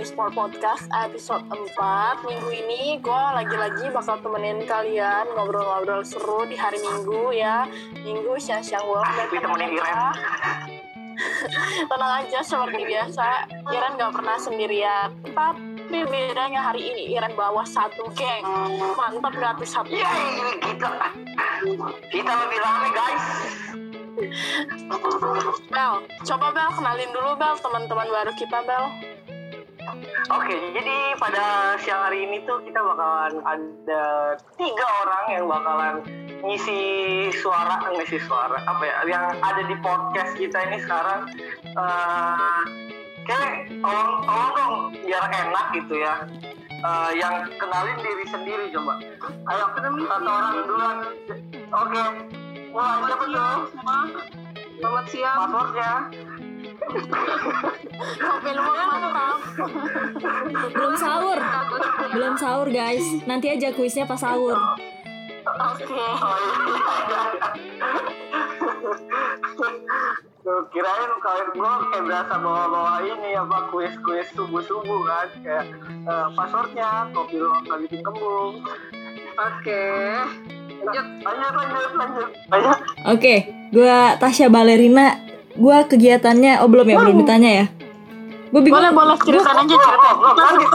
Daily Sport Podcast episode 4 Minggu ini gue lagi-lagi bakal temenin kalian ngobrol-ngobrol seru di hari Minggu ya. Minggu siang-siang gue Pasti temenin Iren. Tenang aja seperti biasa. Iren gak pernah sendirian. Tapi bedanya hari ini Iren bawa satu geng. Mantap gak tuh satu Yeay, kita. Kita lebih rame guys. Bel, coba Bel kenalin dulu Bel teman-teman baru kita Bel Oke, jadi pada siang hari ini tuh kita bakalan ada tiga orang yang bakalan ngisi suara, ngisi suara apa ya, yang ada di podcast kita ini sekarang. eh kayak tolong, tolong dong biar enak gitu ya. Eh, yang kenalin diri sendiri coba. Ayo, satu orang duluan. Oke, mulai siapa tuh? Selamat siang. Passwordnya. Mau mantap Belum sahur. Belum sahur, guys. Nanti aja kuisnya pas sahur. Oke Tuh, kirain kalian gue kayak berasa bawa-bawa ini apa kuis-kuis subuh-subuh kan kayak eh, passwordnya kopi luwak lagi bikin kembung Oke. Lanjut. lanjut lanjut lanjut lanjut Oke, gua Tasya Balerina. Gua kegiatannya oh belum ya, belum ditanya ya. Gue bingung. Boleh, boleh ceritain aja lanjut.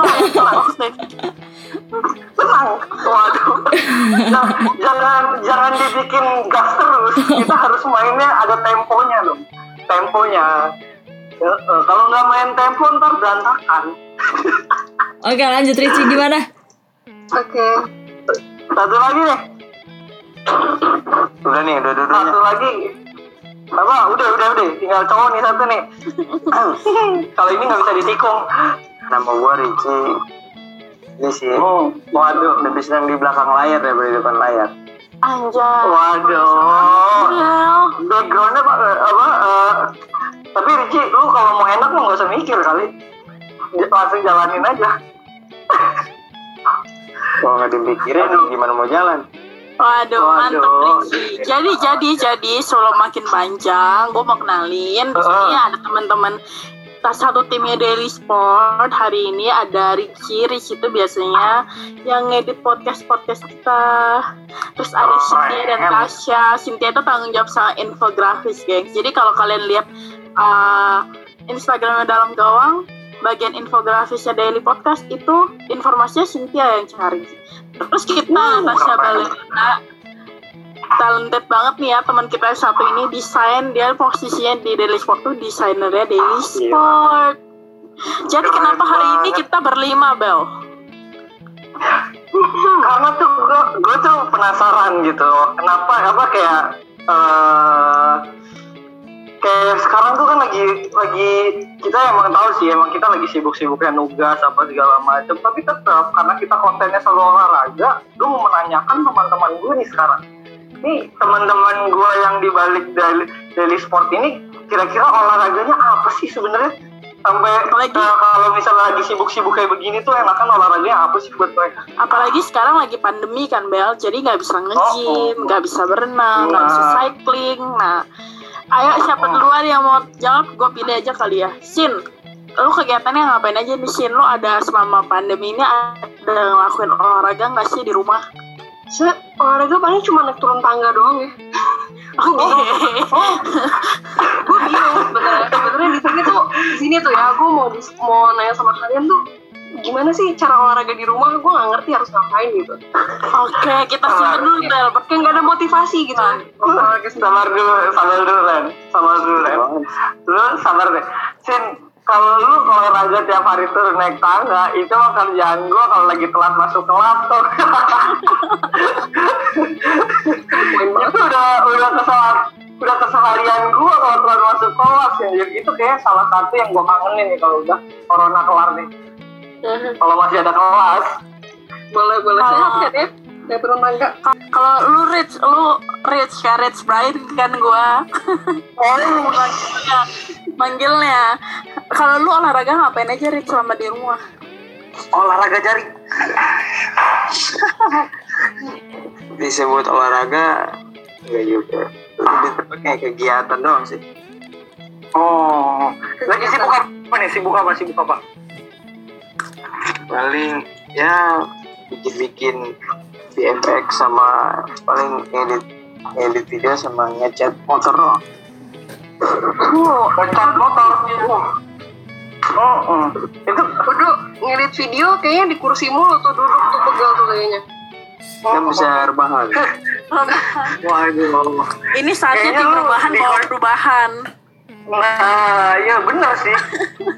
tenang waduh. Nah, jangan jangan dibikin gas terus. Kita harus mainnya ada temponya dong temponya. Eh, eh, kalau nggak main tempo ntar berantakan. Oke, lanjut Ricci gimana? Oke. satu lagi nih Udah nih, udah dua satu lagi apa udah udah udah. Tinggal cowok nih satu nih. Kalau ini nggak bisa ditikung. Nama gua Ricci. Ini sih. oh. Waduh Lebih senang di belakang layar ya di depan layar. Anjay. Waduh. Backgroundnya pak eh, apa eh, tapi Ricci lu kalau mau enak lu nggak usah mikir kali. Langsung jalanin aja. Kalau nggak dipikirin, gimana mau jalan? Waduh, Waduh. mantep Ricci. Jadi, jadi, jadi, sebelum makin panjang, gue mau kenalin. Di sini ada teman-teman kita satu timnya Daily Sport. Hari ini ada Ricci. Ricci itu biasanya yang ngedit podcast-podcast kita. Terus ada Cynthia dan Tasya. Cynthia itu tanggung jawab sama infografis, gengs. Jadi kalau kalian lihat uh, Instagramnya dalam gawang, bagian infografisnya Daily Podcast itu informasinya Cynthia yang cari. Terus kita Uh, Tasya. Balerina talented banget nih ya teman kita yang satu ini desain dia posisinya di Daily Sport tuh desainernya Daily Sport. Jadi Keren kenapa hari ini kita berlima Bel? karena tuh gue gue tuh penasaran gitu kenapa apa kayak eh kayak sekarang tuh kan lagi lagi kita emang tahu sih emang kita lagi sibuk-sibuknya nugas apa segala macam tapi tetap karena kita kontennya selalu olahraga gue mau menanyakan teman-teman gue nih sekarang nih teman-teman gue yang di balik daily, daily sport ini kira-kira olahraganya apa sih sebenarnya sampai Apalagi- eh, kalau misalnya lagi sibuk-sibuk kayak begini tuh enakan olahraganya apa sih buat mereka Apalagi sekarang lagi pandemi kan Bel, jadi nggak bisa nge-gym, Oh, oh. nggak bisa berenang, nggak Nah. bisa cycling. Nah, ayo siapa duluan yang mau jawab? Gue pilih aja kali ya. Sin, lu kegiatannya ngapain aja nih Sin? Lu ada selama pandemi ini ada ngelakuin olahraga nggak sih di rumah? Saya olahraga paling cuma naik turun tangga doang ya. Oke. Gue bingung sebenarnya. Sebenarnya di sini tuh, di sini tuh ya, gue mau mau nanya sama kalian tuh gimana sih cara olahraga di rumah? Gue nggak ngerti harus ngapain gitu. Oke, kita simpen dulu Bel. Kayak nggak ada motivasi gitu. Olahraga sabar dulu sabar dulu Ren sabar dulu Ren lu sabar deh Sin kalau lu olahraga tiap hari tuh naik tangga itu mah kerjaan gua kalau lagi telat masuk kelas tuh itu udah udah kesalahan udah keseharian gua kalau telat masuk kelas ya jadi itu kayak salah satu yang gua kangenin nih kalau udah corona kelar nih kalau masih ada kelas boleh boleh Kalau- sehat kan ya? Naik turun tangga. Kalau lu rich, lu rich kan rich Brian kan gua. oh Ya, manggilnya. Kalau lu olahraga ngapain aja rich selama di rumah? olahraga jari Disebut olahraga, enggak juga. Lebih tepat kayak kegiatan doang sih. oh lagi sibuk apa nih sibuk apa sibuk apa paling ya bikin-bikin VFX sama paling edit edit video sama ngecat motor doang. Oh, ngecat motor oh, oh. itu Waduh, ngedit video kayaknya di kursi mulu tuh duduk tuh pegel tuh kayaknya. Kan bisa rebahan. Waduh. Ini saatnya Kayaknya tim di- bawa perubahan. Nah, ya benar sih.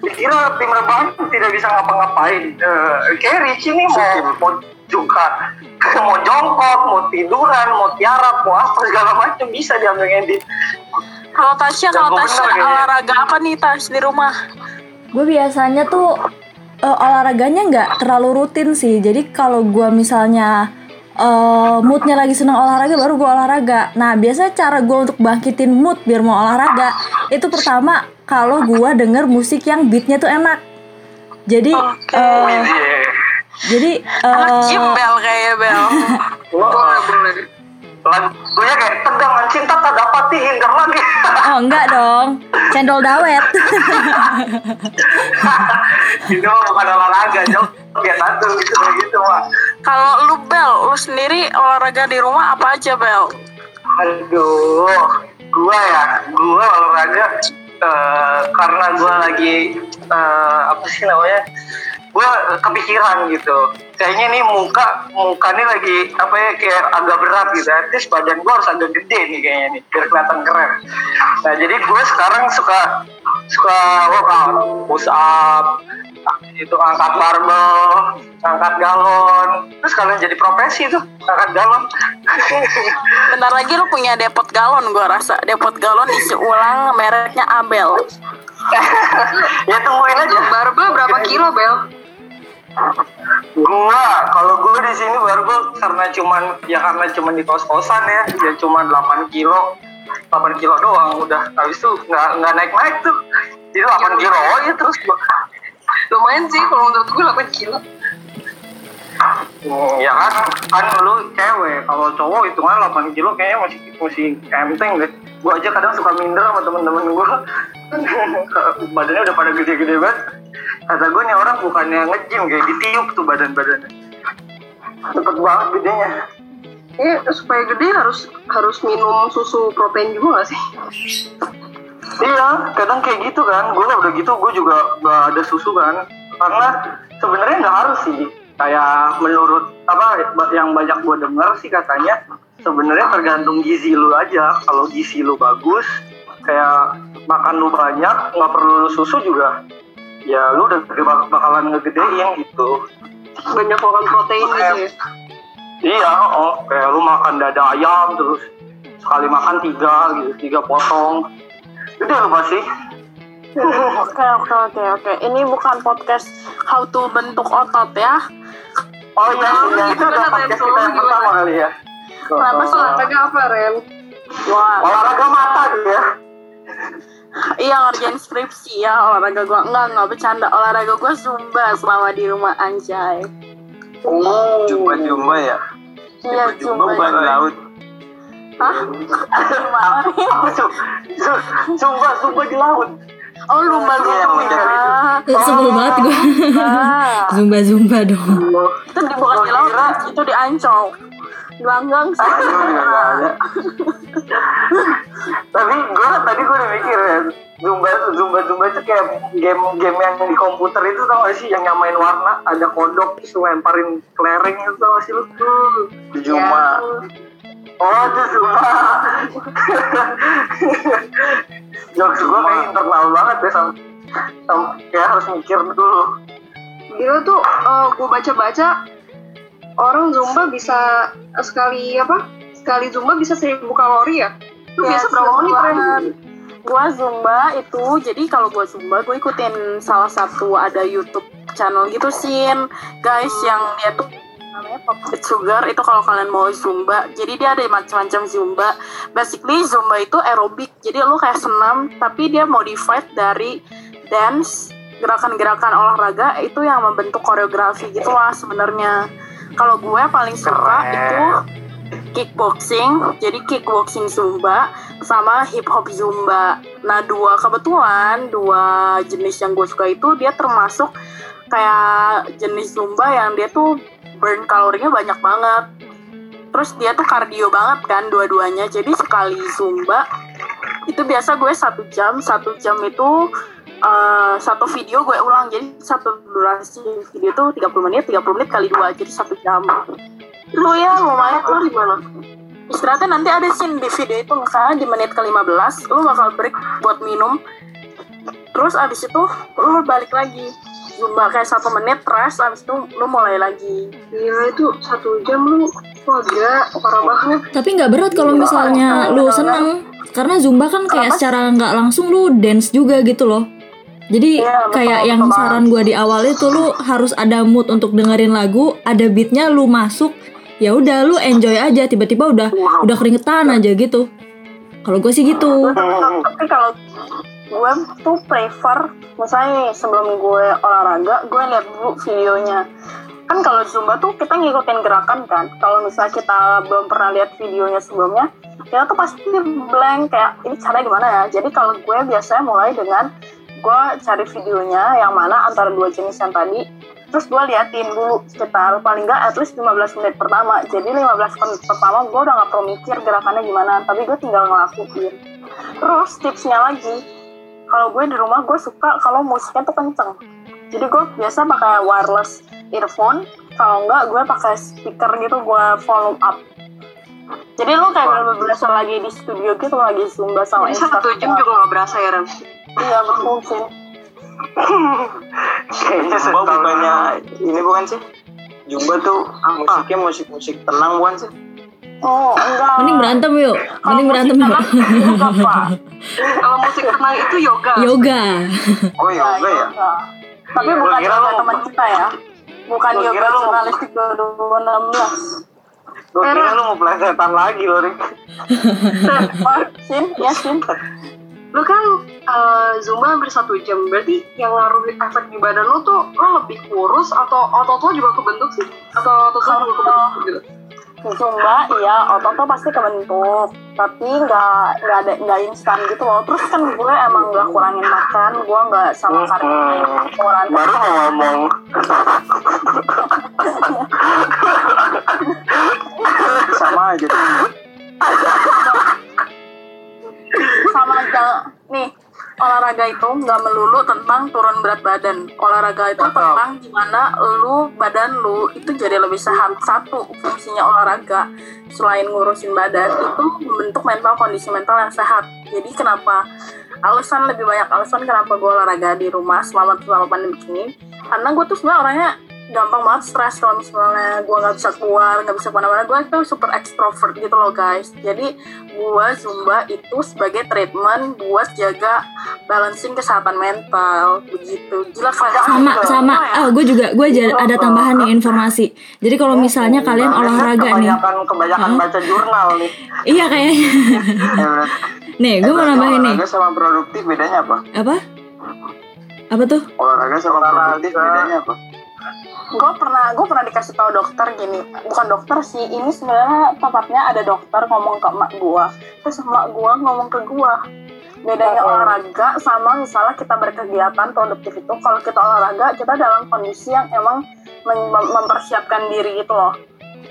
Dikira tim rebahan tidak bisa ngapa-ngapain. Eh, kayak Ricci nih mau mau juga mau jongkok, mau tiduran, mau tiarap, mau apa segala macam bisa diambil edit. Kalau Tasya, kalau Tasya kayaknya. olahraga apa nih Tas di rumah? Gue biasanya tuh eh, olahraganya nggak terlalu rutin sih. Jadi kalau gue misalnya eh, moodnya lagi senang olahraga baru gue olahraga. Nah biasanya cara gue untuk bangkitin mood biar mau olahraga itu pertama kalau gue denger musik yang beatnya tuh enak. Jadi eh, Iya. jadi Anak eh, gym Bel kayaknya Bel. Boleh, boleh. Lagunya kayak tegangan cinta tak dapat dihindar lagi. oh enggak dong, cendol dawet. Itu bukan olahraga, jauh. Kayak satu gitu gitu mah. Kalau lu Bel, lu sendiri olahraga di rumah apa aja Bel? Aduh, gua ya, gua olahraga eh, karena gua lagi eh, apa sih namanya? Gua kepikiran gitu. Kayaknya nih muka muka nih lagi apa ya kayak agak berat gitu. Artis badan gua harus agak gede nih kayaknya nih biar kelihatan keren. Nah jadi gua sekarang suka suka workout, push up, itu angkat barbel, angkat galon, terus kalian jadi profesi tuh angkat galon. Bentar lagi lu punya depot galon gua rasa. Depot galon isi ulang mereknya Abel. ya tungguin aja. Barbel berapa kilo, Bel? Gua kalau gua di sini baru gua karena cuman ya karena cuman di kos kosan ya, ya cuman 8 kilo, 8 kilo doang udah. Habis itu nggak nggak naik naik tuh. Jadi 8 kilo oh ya terus gua. Lumayan sih kalau menurut gue 8 kilo. Hmm, ya kan, kan lu cewek, kalau cowok hitungan 8 kilo kayaknya masih masih enteng deh. Gua aja kadang suka minder sama temen-temen gua. Badannya udah pada gede-gede banget. Kata gua nih orang bukannya nge-gym kayak ditiup tuh badan-badannya. Cepet banget gedenya. Eh, supaya gede harus harus minum susu protein juga gak sih? Iya, kadang kayak gitu kan. Gue udah gitu, gue juga gak ada susu kan. Karena sebenarnya nggak harus sih. Kayak menurut apa yang banyak gue denger sih katanya sebenarnya tergantung gizi lu aja. Kalau gizi lu bagus, kayak makan lu banyak, nggak perlu lu susu juga. Ya lu udah bak- bakalan ngegedein gitu. Banyak makan protein gitu ya. Iya, oh kayak lu makan dada ayam terus sekali makan tiga gitu, tiga potong. Gede lu pasti. Oke oke oke oke. Ini bukan podcast how to bentuk otot ya. Oh iya, iya itu udah podcast kita yang pertama kali ya. Kenapa? Olahraga apa, Ren? Wah, Olahraga mata gitu ya. Iya ngerjain skripsi ya olahraga gua enggak enggak bercanda olahraga gua zumba selama di rumah anjay. Oh. Jumba-jumba ya. Iya zumba. bukan laut. Hah? Su- Sumpah, sumpah di laut. Oh lumba Iya, yang lumba. udah sebel banget gue. Ah, zumba zumba dong. itu di bukan di laut, itu di Ancol. Di Langgang sih. Ada. Tapi gue tadi gue udah mikir ya. Zumba, Zumba, Zumba itu kayak game-game yang di komputer itu tau gak sih yang nyamain warna, ada kodok terus lemparin kelereng itu tau gak sih lu? Di Jumba. Oh itu Zumba. Jokes gue kayak internal banget ya sam, sam kayak harus mikir dulu. Gila tuh, gue baca-baca orang zumba bisa eh, sekali apa? Sekali zumba bisa 1000 kalori ya? Itu Ya, biasa berapa menit, Ren? Gua zumba itu jadi kalau gua zumba gue ikutin salah satu ada YouTube channel gitu sin guys yang dia tuh namanya Pop Sugar itu kalau kalian mau zumba jadi dia ada macam-macam zumba basically zumba itu aerobik jadi lu kayak senam tapi dia modified dari dance gerakan-gerakan olahraga itu yang membentuk koreografi gitu lah sebenarnya kalau gue paling suka Keren. itu kickboxing jadi kickboxing zumba sama hip hop zumba. Nah dua kebetulan dua jenis yang gue suka itu dia termasuk kayak jenis zumba yang dia tuh burn kalorinya banyak banget. Terus dia tuh kardio banget kan dua-duanya. Jadi sekali zumba itu biasa gue satu jam. Satu jam itu eh, satu video gue ulang. Jadi satu durasi video tuh 30 menit 30 menit kali dua jadi satu jam. Lu ya lumayan. Lah gimana? Istirahatnya nanti ada scene di video itu misalnya di menit ke-15 lu bakal break buat minum. Terus abis itu lu balik lagi. Zumba kayak satu menit rest abis itu lu mulai lagi. Gila itu satu jam lu wah gila parah banget. Tapi nggak berat kalau misalnya lu seneng. Karena zumba kan kayak secara nggak langsung lu dance juga gitu loh. Jadi Iya, betul, kayak yang betul saran gua di awal itu lu harus ada mood untuk dengerin lagu, ada beatnya lu masuk, ya udah lu enjoy aja tiba-tiba udah udah keringetan aja gitu. Kalau gue sih gitu. tapi kalau gue tuh prefer misalnya nih, sebelum gue olahraga gue lihat dulu videonya. Kan kalau zumba tuh kita ngikutin gerakan kan. Kalau misalnya kita belum pernah lihat videonya sebelumnya kita tuh pasti blank kayak ini caranya gimana ya? Jadi kalau gue biasanya mulai dengan gue cari videonya yang mana antara dua jenis yang tadi terus gue liatin dulu sekitar paling nggak at least 15 menit pertama. Jadi 15 menit pertama gue udah gak perlu mikir gerakannya gimana tapi gue tinggal ngelakuin. Terus tipsnya lagi kalau gue di rumah gue suka kalau musiknya tuh kenceng. Jadi gue biasa pakai wireless earphone kalau enggak gue pakai speaker gitu gue volume up. Jadi lu kayak bener-bener berasa lagi di studio gitu lagi zumba sama Jadi satu jam juga gak berasa ya Ram iya sih Kayaknya setahun. bukannya ini bukan sih? Zumba tuh musiknya musik-musik tenang bukan sih? oh enggak Mending berantem yuk. Kalau Mending berantem yuk. kalau musik tenang itu yoga Yoga. Oh yoga ya? yoga. tapi Gua bukan yoga teman kita ya bukan yoga jurnalistik 2016 Gue kira lu mau plesetan lagi loh, Rik. oh, Sin, ya Sin lu kan eh, zumba hampir satu jam. Berarti yang ngaruh efek di badan lu tuh lu lebih kurus atau otot lu juga kebentuk sih? Atau otot lu juga kebentuk gitu? Zumba iya otot tuh pasti kebentuk. Tapi nggak nggak ada nggak instan gitu loh. Terus kan gue emang nggak kurangin makan. Gue nggak sama karena Hmm. kurangin Baru mau ngomong. Olahraga itu nggak melulu tentang turun berat badan. Olahraga itu Betul. tentang gimana lu badan lu itu jadi lebih sehat. Satu fungsinya olahraga. Selain ngurusin badan itu membentuk mental kondisi mental yang sehat. Jadi kenapa? Alasan lebih banyak alasan kenapa gue olahraga di rumah selama selama pandemi ini. Karena gue tuh sebenarnya orangnya gampang banget stres kalau misalnya gue nggak bisa keluar nggak bisa ke mana-mana. Gue tuh super extrovert gitu loh guys. Jadi gue zumba itu sebagai treatment buat jaga balancing kesehatan mental begitu gila keren Sama sama. Ah, gue juga gue ada tambahan nih informasi. Jadi kalau misalnya kalian olahraga nih. Kebanyakan kebanyakan Hah? baca jurnal nih. Iya kayaknya. Ya, Nih, gue mau nambahin nih. Olahraga sama produktif bedanya apa? Apa? Apa tuh? Olahraga sama produktif bedanya apa? gue pernah gue pernah dikasih tahu dokter gini bukan dokter sih ini sebenarnya tempatnya ada dokter ngomong ke emak gue terus emak gue ngomong ke gue bedanya olahraga sama misalnya kita berkegiatan produktif itu kalau kita olahraga kita dalam kondisi yang emang mem- mem- mempersiapkan diri gitu loh.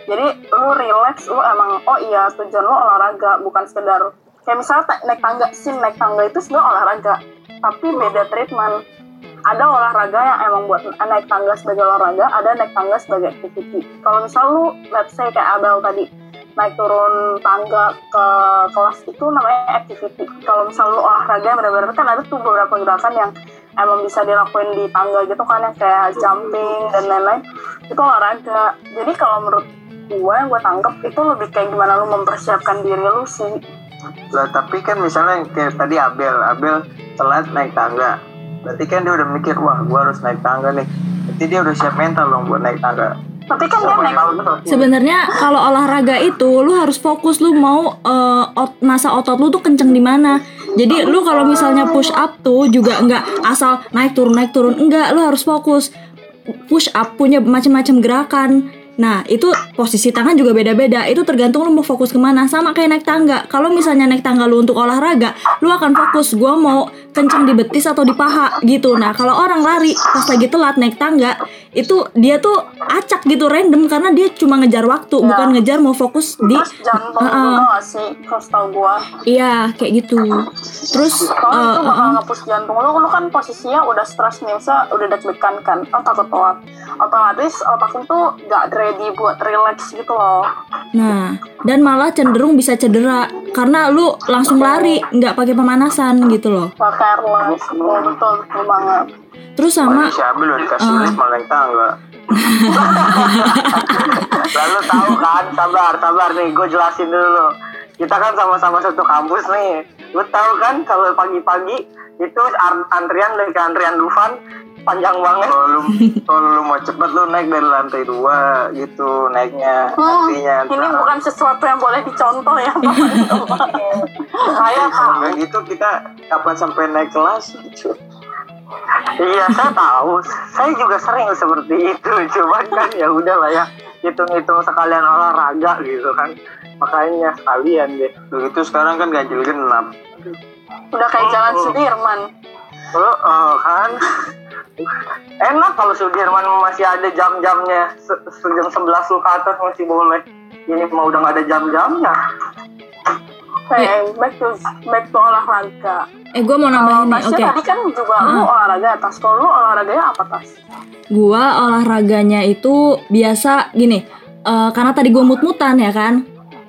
Jadi lu relax lu emang oh iya tujuan lu olahraga bukan sekedar kayak misalnya naik tangga sih naik tangga itu sebenarnya olahraga tapi beda treatment. Ada olahraga yang emang buat naik tangga sebagai olahraga, ada naik tangga sebagai activity. Kalau misal lu, let's say kayak Abel tadi, naik turun tangga ke kelas itu namanya activity. Kalau misal lu olahraga benar-benar kan ada tuh beberapa gerakan yang emang bisa dilakuin di tangga gitu kan yang kayak jumping dan lain-lain itu olahraga. Jadi kalau menurut gue yang gue tangkep itu lebih kayak gimana lu mempersiapkan diri lu sih. Lah tapi kan misalnya kayak tadi Abel, Abel telat naik tangga. Berarti kan dia udah mikir, wah gua harus naik tangga nih. Berarti dia udah siap mental dong buat naik tangga. Tapi kan Sebenarnya kalau olahraga itu lu harus fokus lu mau eh, ot- masa otot lu tuh kenceng di mana. Jadi lu kalau misalnya push up tuh juga nggak asal naik turun naik turun enggak, lu harus fokus. Push up punya macam-macam gerakan. Nah, itu posisi tangan juga beda-beda. Itu tergantung lu mau fokus ke mana. Sama kayak naik tangga. Kalau misalnya naik tangga lu untuk olahraga, lu akan fokus. Gua mau kenceng di betis atau di paha gitu. Nah, kalau orang lari pas lagi telat naik tangga, itu dia tuh acak gitu random karena dia cuma ngejar waktu, Ya. bukan ngejar mau fokus di Terus jantung sih? Terus tau gua. Iya, kayak gitu. Terus Kalau eh, itu bakal eh, ngapus jantung lu, lu kan posisinya udah stres nih, udah deg-degan kan, oh takut telat. Otomatis otak tuh gak ready buat relax gitu loh. Nah, dan malah cenderung bisa cedera karena lu langsung lari, nggak pakai pemanasan gitu loh. Gak careless, betul, betul, banget. Terus sama Wah, si Abil udah dikasih lift malah tangga. Lalu tahu kan, sabar, sabar nih, gue jelasin dulu. Kita kan sama-sama satu kampus nih. Lu tahu kan kalau pagi-pagi itu antrian dari ke antrian Dufan panjang banget. Kalau lu, kalau lu mau cepet lu naik dari lantai dua gitu naiknya Hmm, antrinya. ini bukan sesuatu yang boleh dicontoh ya. Saya Kalau gitu kita kapan sampai naik kelas gitu. Iya saya tahu, saya juga sering seperti itu. Cuman kan ya udahlah ya, hitung-hitung sekalian olahraga gitu kan. Makanya sekalian deh. Begitu sekarang kan ganjil genap. Udah kayak jalan Sudirman. Lo oh, kan enak kalau Sudirman masih ada jam-jamnya Se- sejam 11 lu ke atas masih boleh. Ini mau udah nggak ada jam-jamnya. Hey, back to back to olahraga. eh gue mau nambahin nih, oke. tadi kan juga lu olahraga tas. Kalau lu olahraganya apa tas? Gua olahraganya itu biasa gini, eh, karena tadi gue mut-mutan ya kan.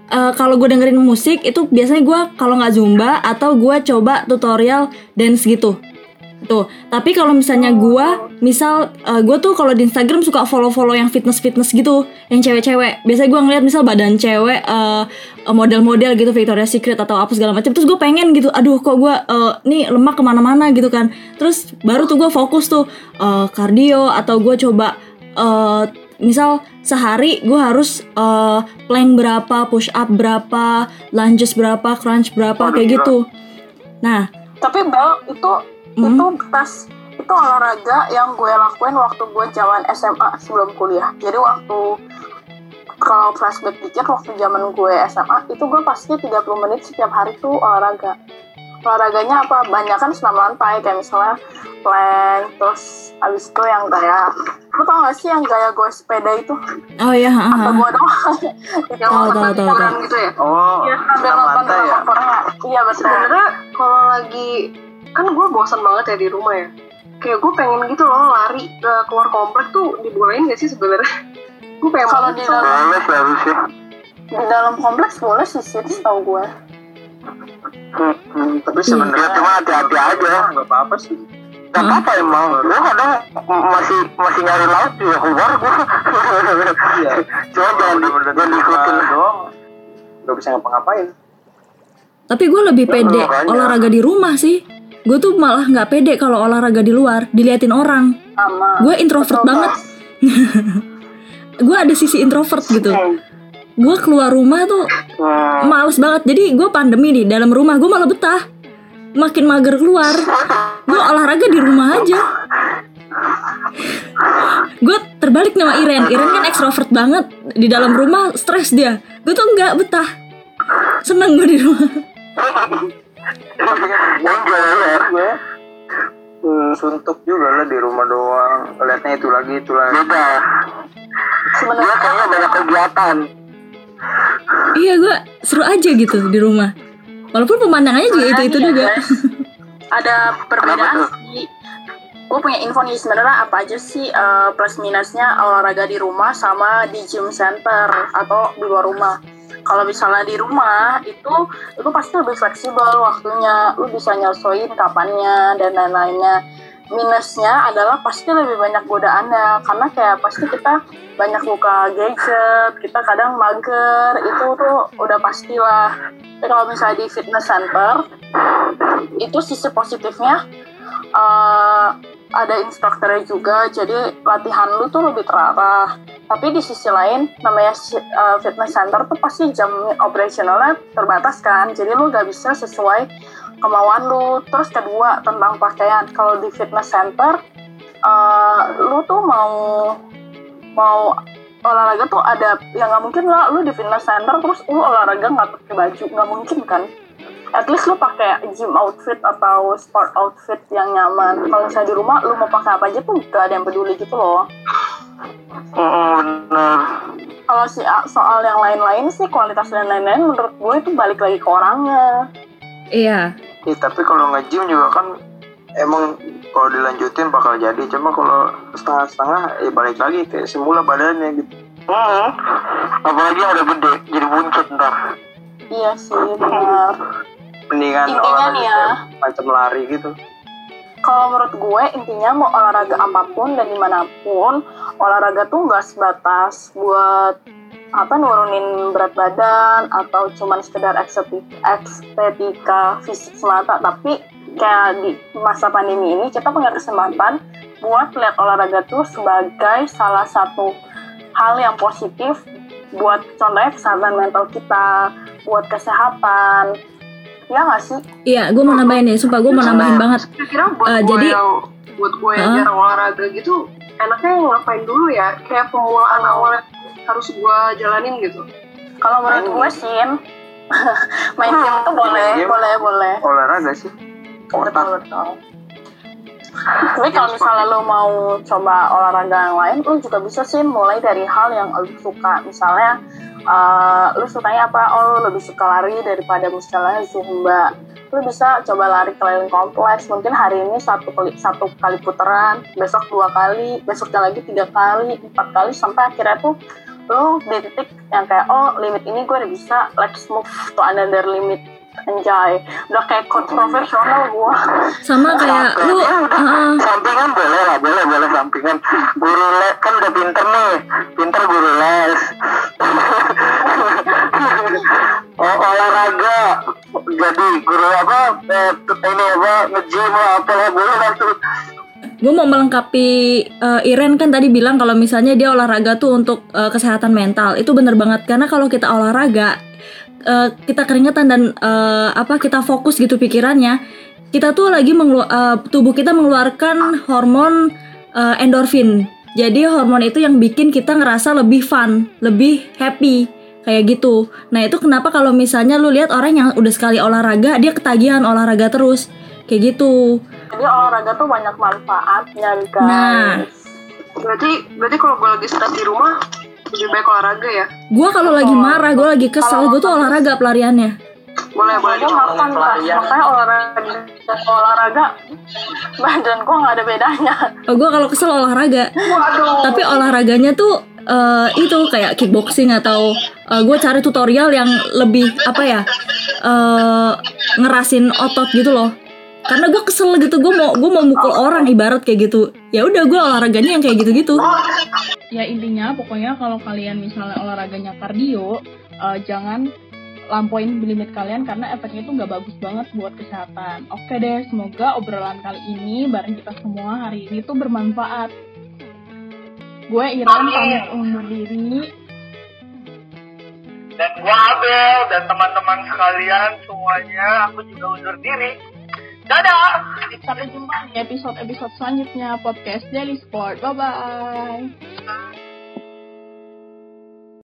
Eh, kalau gue dengerin musik itu biasanya gua kalau nggak zumba atau gua coba tutorial dance gitu. Tuh, tapi kalau misalnya gua, misal eh, gua tuh kalau di Instagram suka follow-follow yang fitness-fitness gitu, yang cewek-cewek. Biasanya gua ngeliat misal badan cewek eh, model-model gitu Victoria's Secret atau apa segala macam. Terus gue pengen gitu, aduh kok gua eh, nih lemak ke mana-mana gitu kan. Terus baru tuh gua fokus tuh eh, cardio atau gua coba eh, misal sehari gue harus eh, plank berapa, push up berapa, lunges berapa, crunch berapa kayak gitu. Nah, Tapi Bel itu Hmm. itu tas itu olahraga yang gue lakuin waktu gue zaman SMA sebelum kuliah. Jadi waktu kalau flashback dikit waktu zaman gue SMA itu gue pasti 30 menit setiap hari tuh olahraga. Olahraganya apa? Banyak kan senam lantai kayak misalnya plank, terus abis itu yang gaya lu tau gak sih yang gaya gue sepeda itu? oh ya, ah, Atau gue doang? yang tahu. gitu ya Oh, Iya, senam nonton lantai ya. Iya betul. sebenarnya kalau lagi kan gue bosan banget ya di rumah ya kayak gue pengen gitu loh lari ke keluar komplek tuh dibolehin gak sih sebenarnya gue pengen Kalau di dalam Boleh harusnya. di dalam kompleks boleh sih sih tau gue. Hmm, tapi Iya. sebenarnya cuma hati-hati aja. Nggak apa-apa sih. Gak apa-apa emang. Gue kadang masih masih nyari laut juga keluar gue. Iya. Cuma jangan jangan diikutin. doang. Gak bisa ngapa-ngapain. Tapi gue lebih pede makanya. olahraga di rumah sih. Gue tuh malah nggak pede kalau olahraga di luar, diliatin orang. Sama. Gue introvert Betul, banget. Gue ada sisi introvert gitu. Gue keluar rumah tuh males banget. Jadi gue pandemi nih dalam rumah gue malah betah. Makin mager keluar. Gue olahraga di rumah aja. Gue terbalik sama Iren. Iren kan ekstrovert banget. Di dalam rumah stres dia. Gue tuh nggak betah. Seneng gue di rumah. Kan ya. gue hmm, suntuk juga lah di rumah doang. Lihatnya itu lagi itu lagi. Beda. Sebenarnya kayaknya banyak kegiatan. Iya gue seru aja gitu di rumah. Walaupun pemandangannya juga itu itu Makanya, juga. guys, ada perbedaan sih. Gue punya info nih sebenarnya apa aja sih eh, plus minusnya olahraga di rumah sama di gym center atau di luar rumah. Kalau misalnya di rumah itu itu pasti lebih fleksibel waktunya, lu bisa nyesuaiin kapannya dan lain-lainnya. Minusnya adalah pasti lebih banyak godaannya karena kayak pasti kita banyak buka gadget, kita kadang mager, itu tuh udah pastilah. Tapi kalau misalnya di fitness center, itu sisi positifnya eh, ada instrukturnya juga, jadi latihan lu tuh lebih terarah. Tapi di sisi lain, namanya eh, fitness center tuh pasti jam operasionalnya terbatas kan, jadi lu gak bisa sesuai kemauan lu. Terus kedua tentang pakaian, kalau di fitness center, eh, lu tuh mau mau olahraga tuh ada yang nggak mungkin lah lu di fitness center terus lu olahraga nggak pakai baju. Nggak mungkin kan? At least lu pakai gym outfit atau sport outfit yang nyaman. Kalau misalnya di rumah lu mau pakai apa aja tuh gak ada yang peduli gitu loh Mm, bener kalau si soal yang lain-lain sih kualitas dan lain-lain menurut gue itu balik lagi ke orangnya Iya. Iya, tapi kalau nge-gym juga kan emang kalau dilanjutin bakal jadi. Cuma kalau setengah-setengah ya balik lagi kayak semula badannya gitu. Hmm. apalagi ada gede jadi buncit ntar iya sih benar Mendingan Intinya olahraga nih ya. macam lari gitu. Kalau menurut gue intinya mau olahraga apa pun dan di mana pun olahraga tuh nggak sebatas buat apa nurunin berat badan atau cuman sekedar estetik, estetika fisik semata tapi kayak di masa pandemi ini kita punya kesempatan buat lihat olahraga tuh sebagai salah satu hal yang positif buat contohnya kesehatan mental kita buat kesehatan ya nggak sih Iya, gue mau nambahin nih, sumpah gue mau nambahin banget. Kira-kira buat Eh, gue jadi- yang buat gue yang Hah? jarang olahraga gitu, enaknya ngapain dulu ya? Kayak pemulaan awalnya harus gue jalanin gitu. Kalau menurut gue sih, main game tuh boleh, Game. boleh, boleh. Olahraga sih. Betul, betul. Tapi kalau misalnya lo mau coba olahraga yang lain, lo juga bisa sih mulai dari hal yang lo suka. Misalnya, eh, lo sukanya apa? Oh, lo lebih suka lari daripada misalnya zumba. Lo bisa coba lari keliling kompleks. Mungkin hari ini satu kali, satu kali putaran, besok dua kali, besoknya lagi tiga kali, empat kali, sampai akhirnya tuh lo di titik yang kayak, oh limit ini gue udah bisa, let's move to another limit. Anjay, udah kayak profesional gue. Sama kayak lu, heeh. sampingan boleh lah boleh boleh sampingan. Guru les kan udah pinter nih. Pinter guru les. Oh, olahraga. Jadi guru apa eh, ini apa lah apa lah boleh lah tuh. Gue mau melengkapi eh, Iren kan tadi bilang kalau misalnya dia olahraga tuh untuk eh, kesehatan mental. Itu bener banget karena kalau kita olahraga eh, kita keringetan dan eh, apa kita fokus gitu pikirannya kita tuh lagi mengelu- eh, tubuh kita mengeluarkan hormon eh, endorfin jadi hormon itu yang bikin kita ngerasa lebih fun lebih happy kayak gitu nah itu kenapa kalau misalnya lu lihat orang yang udah sekali olahraga dia ketagihan olahraga terus kayak gitu Jadi olahraga tuh banyak manfaatnya guys. Nah. Berarti berarti kalau gue lagi stres di rumah, lebih baik olahraga ya? Gue kalau lagi marah, gue lagi kesel, gue tuh olahraga pelariannya. Boleh boleh. Gue makan pas makanya olahraga olahraga badan gue nggak ada bedanya. Oh, gue kalau kesel olahraga. Tapi olahraganya tuh eh, itu kayak kickboxing atau gue cari tutorial yang lebih apa ya eh, ngerasin otot gitu loh. Karena gue kesel gitu, gue mau gue mau mukul orang ibarat kayak gitu. Ya udah gue olahraganya yang kayak gitu-gitu. Ya intinya pokoknya kalau kalian misalnya olahraganya kardio eh, jangan lampauin limit kalian karena efeknya itu nggak bagus banget buat kesehatan. Oke deh semoga obrolan kali ini bareng kita semua hari ini tuh bermanfaat. Gue Iran pamit undur diri. Dan gua Abel dan teman-teman sekalian semuanya aku juga undur diri dadah. Sampai jumpa di episode-episode selanjutnya podcast Daily Sport. Bye bye